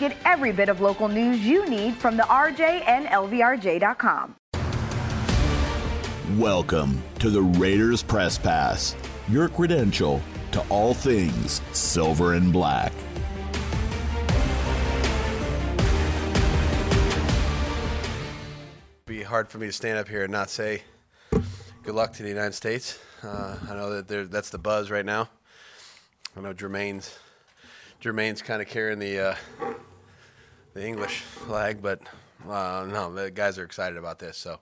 Get every bit of local news you need from the RJ and LVRJ.com. Welcome to the Raiders Press Pass, your credential to all things silver and black. Be hard for me to stand up here and not say good luck to the United States. Uh, I know that that's the buzz right now. I know Jermaine's Jermaine's kind of carrying the uh, the English flag, but uh, no, the guys are excited about this, so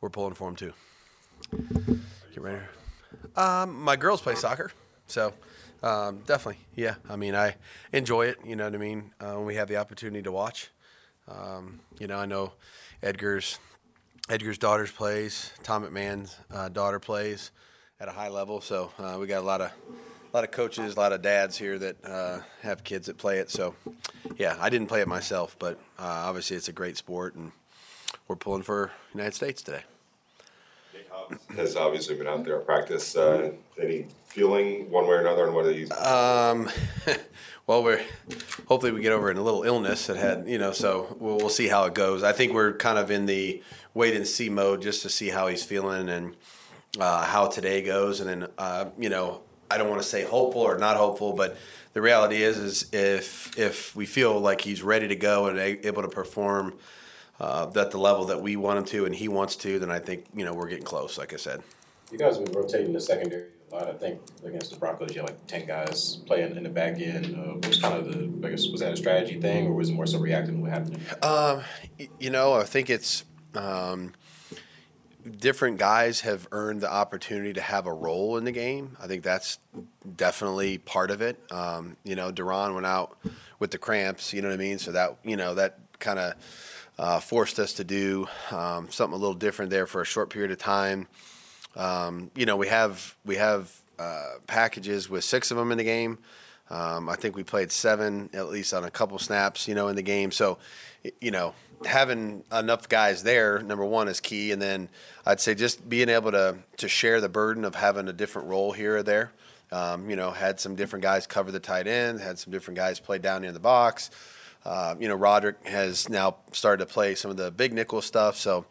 we're pulling for them too. Get ready. Um, my girls play soccer, so um, definitely, yeah. I mean, I enjoy it. You know what I mean? Uh, when we have the opportunity to watch, um, you know, I know Edgar's Edgar's daughter plays, Tom McMahon's uh, daughter plays at a high level, so uh, we got a lot of a lot of coaches, a lot of dads here that uh, have kids that play it. So, yeah, I didn't play it myself, but uh, obviously it's a great sport, and we're pulling for United States today. Has obviously been out there at practice. Uh, any feeling one way or another on what he's? Um, well, we're hopefully we get over a little illness that had you know, so we'll, we'll see how it goes. I think we're kind of in the wait and see mode just to see how he's feeling and uh, how today goes, and then uh, you know I don't want to say hopeful or not hopeful, but the reality is, is if if we feel like he's ready to go and able to perform uh, at the level that we want him to and he wants to, then I think you know we're getting close. Like I said, you guys have been rotating the secondary a lot. I think against the Broncos, you had like ten guys playing in the back end. Uh, was kind of the I guess was that a strategy thing or was it more so reacting to what happened? Um, you know, I think it's. Um, different guys have earned the opportunity to have a role in the game. I think that's definitely part of it. Um, you know, Duron went out with the cramps. You know what I mean? So that you know that kind of uh, forced us to do um, something a little different there for a short period of time. Um, you know, we have we have uh, packages with six of them in the game. Um, I think we played seven at least on a couple snaps. You know, in the game. So, you know, having enough guys there, number one, is key, and then I'd say just being able to to share the burden of having a different role here or there. Um, you know, had some different guys cover the tight end, had some different guys play down in the box. Uh, you know, Roderic has now started to play some of the big nickel stuff. So,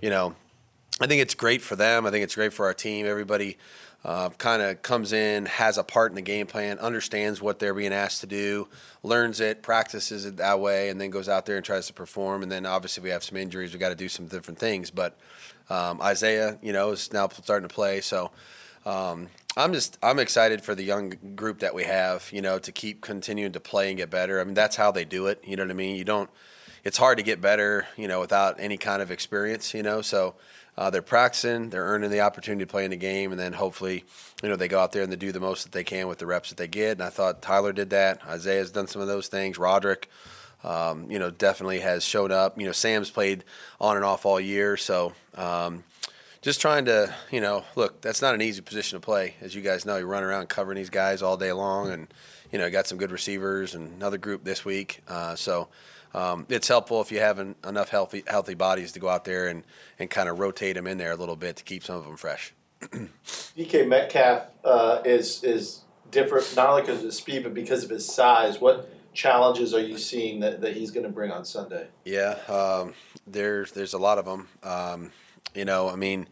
you know, I think it's great for them. I think it's great for our team. Everybody uh, kind of comes in, has a part in the game plan, understands what they're being asked to do, learns it, practices it that way, and then goes out there and tries to perform. And then obviously we have some injuries, we got to do some different things. But um, Isaiah, you know, is now starting to play, so. Um, I'm just I'm excited for the young group that we have, you know, to keep continuing to play and get better. I mean, that's how they do it. You know what I mean? You don't. It's hard to get better, you know, without any kind of experience, you know. So uh, they're practicing, they're earning the opportunity to play in the game, and then hopefully, you know, they go out there and they do the most that they can with the reps that they get. And I thought Tyler did that. Isaiah's done some of those things. Roderic, um, you know, definitely has shown up. You know, Sam's played on and off all year, so. Um, just trying to, you know, look, that's not an easy position to play. As you guys know, you run around covering these guys all day long, and you know, got some good receivers and another group this week. Uh, so um, it's helpful if you have an, enough healthy healthy bodies to go out there and, and kind of rotate them in there a little bit to keep some of them fresh. DK Metcalf uh, is is different not only because of his speed but because of his size. What challenges are you seeing that, that he's going to bring on Sunday? Yeah, um, there's there's a lot of them. Um, you know, I mean,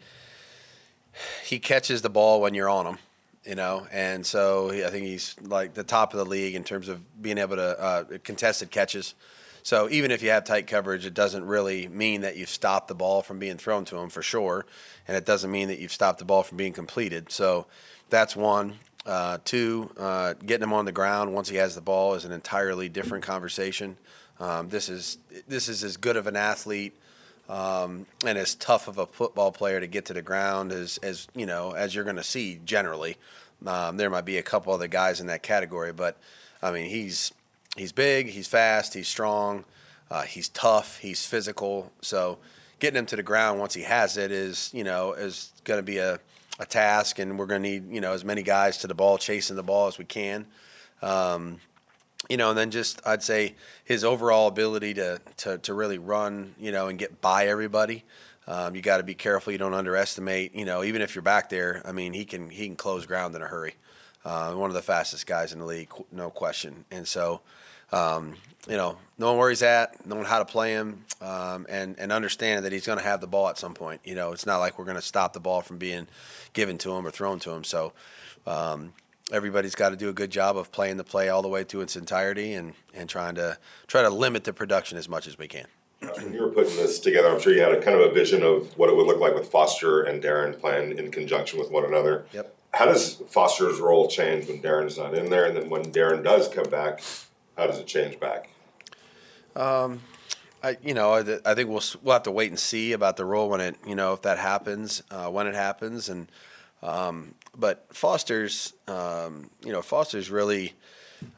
he catches the ball when you're on him you know, and so I think he's like the top of the league in terms of being able to uh, contested catches. So even if you have tight coverage, it doesn't really mean that you've stopped the ball from being thrown to him for sure, and it doesn't mean that you've stopped the ball from being completed. So that's one. Uh, two, uh, getting him on the ground once he has the ball is an entirely different conversation. Um, this is this is as good of an athlete um, and as tough of a football player to get to the ground as as you know as you're going to see generally. Um, there might be a couple other guys in that category, but I mean he's he's big, he's fast, he's strong, uh, he's tough, he's physical. So getting him to the ground once he has it is you know is going to be a, a task, and we're going to need you know as many guys to the ball, chasing the ball as we can. Um, you know, and then just I'd say his overall ability to to, to really run, you know, and get by everybody. Um, you got to be careful. You don't underestimate. You know, even if you're back there, I mean, he can he can close ground in a hurry. Uh, one of the fastest guys in the league, no question. And so, um, you know, knowing where he's at, knowing how to play him, um, and and understanding that he's going to have the ball at some point. You know, it's not like we're going to stop the ball from being given to him or thrown to him. So. Um, everybody's got to do a good job of playing the play all the way to its entirety and, and trying to try to limit the production as much as we can. When you were putting this together, I'm sure you had a kind of a vision of what it would look like with Foster and Darren playing in conjunction with one another. Yep. How does Foster's role change when Darren's not in there, and then when Darren does come back, how does it change back? Um, I, you know, I, I think we'll we'll have to wait and see about the role when it, you know, if that happens, uh, when it happens, and um, but Foster's, um, you know, Foster's really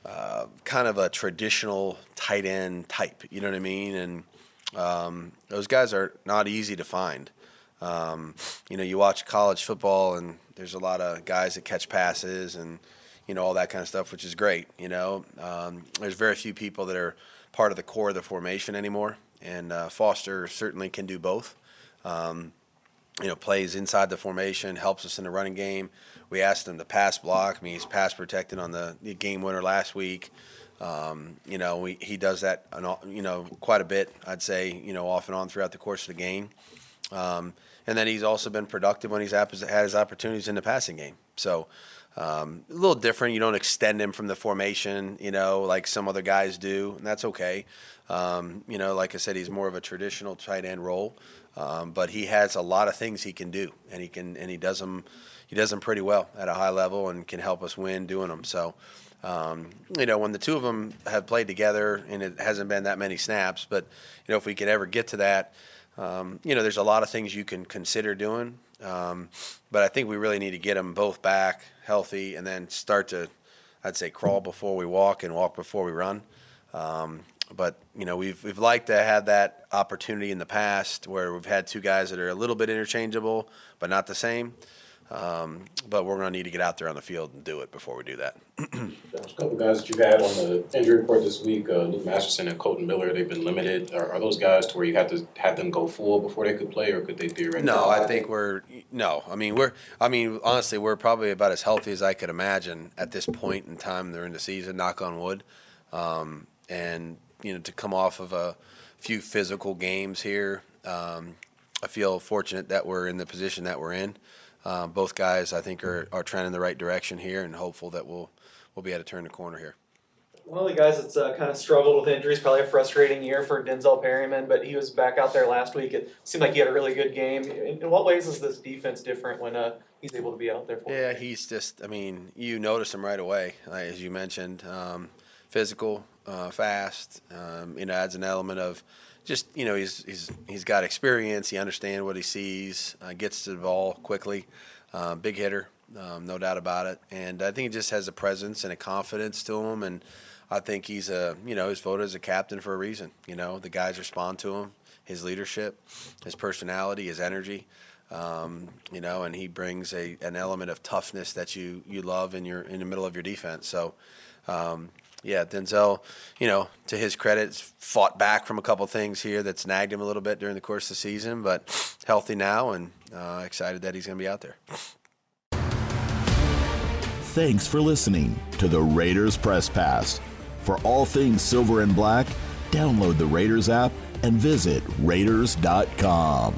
uh, kind of a traditional tight end type. You know what I mean? And um, those guys are not easy to find. Um, you know, you watch college football, and there's a lot of guys that catch passes and you know all that kind of stuff, which is great. You know, um, there's very few people that are part of the core of the formation anymore, and uh, Foster certainly can do both. Um, you know, plays inside the formation, helps us in the running game. We asked him to pass block. I mean, he's pass protected on the, game winner last week. Um, you know, we, he does that, you know, quite a bit. I'd say, you know, off and on throughout the course of the game. Um, and then he's also been productive when he's had his opportunities in the passing game. So um, a little different. You don't extend him from the formation, you know, like some other guys do, and that's okay. Um, you know, like I said, he's more of a traditional tight end role. Um, but he has a lot of things he can do, and he can and he does them he does them pretty well at a high level, and can help us win doing them. So. Um, you know, when the two of them have played together, and it hasn't been that many snaps, but you know, if we could ever get to that, um, you know, there's a lot of things you can consider doing. Um, but I think we really need to get them both back healthy, and then start to, I'd say, crawl before we walk and walk before we run. Um, but you know we've we've liked to have that opportunity in the past where we've had two guys that are a little bit interchangeable but not the same. Um, but we're going to need to get out there on the field and do it before we do that. There's a couple guys that you've had on the injury report this week, uh, Luke Masterson and Kolton Miller. They've been limited. Are, are, those guys to where you had to have them go full before they could play, or could they theoretically? No, I think we're no. I mean, we're. I mean, honestly, we're probably about as healthy as I could imagine at this point in time. They're in the season. Knock on wood. Um, and you know, to come off of a few physical games here. Um, I feel fortunate that we're in the position that we're in. Uh, both guys, I think, are, are trending in the right direction here, and hopeful that we'll we'll be able to turn the corner here. One of the guys that's uh, kind of struggled with injuries, probably a frustrating year for Denzel Perryman, but he was back out there last week. It seemed like he had a really good game. In, in what ways is this defense different when uh, he's able to be out there? For yeah, he's just. I mean, you notice him right away, as you mentioned. Um, physical, uh, fast. Um, you know, adds an element of just you know he's he's he's got experience. He understands what he sees. Uh, gets to the ball quickly. Uh, big hitter, um, no doubt about it. And I think he just has a presence and a confidence to him. And I think he's a you know he's voted as a captain for a reason. You know, the guys respond to him. His leadership, his personality, his energy. Um, you know, and he brings a an element of toughness that you you love in your in the middle of your defense. So. Um, yeah, Denzel, you know, to his credit, fought back from a couple things here that snagged him a little bit during the course of the season, but healthy now and uh, excited that he's going to be out there. Thanks for listening to the Raiders Press Pass. For all things silver and black, download the Raiders app and visit Raiders.com.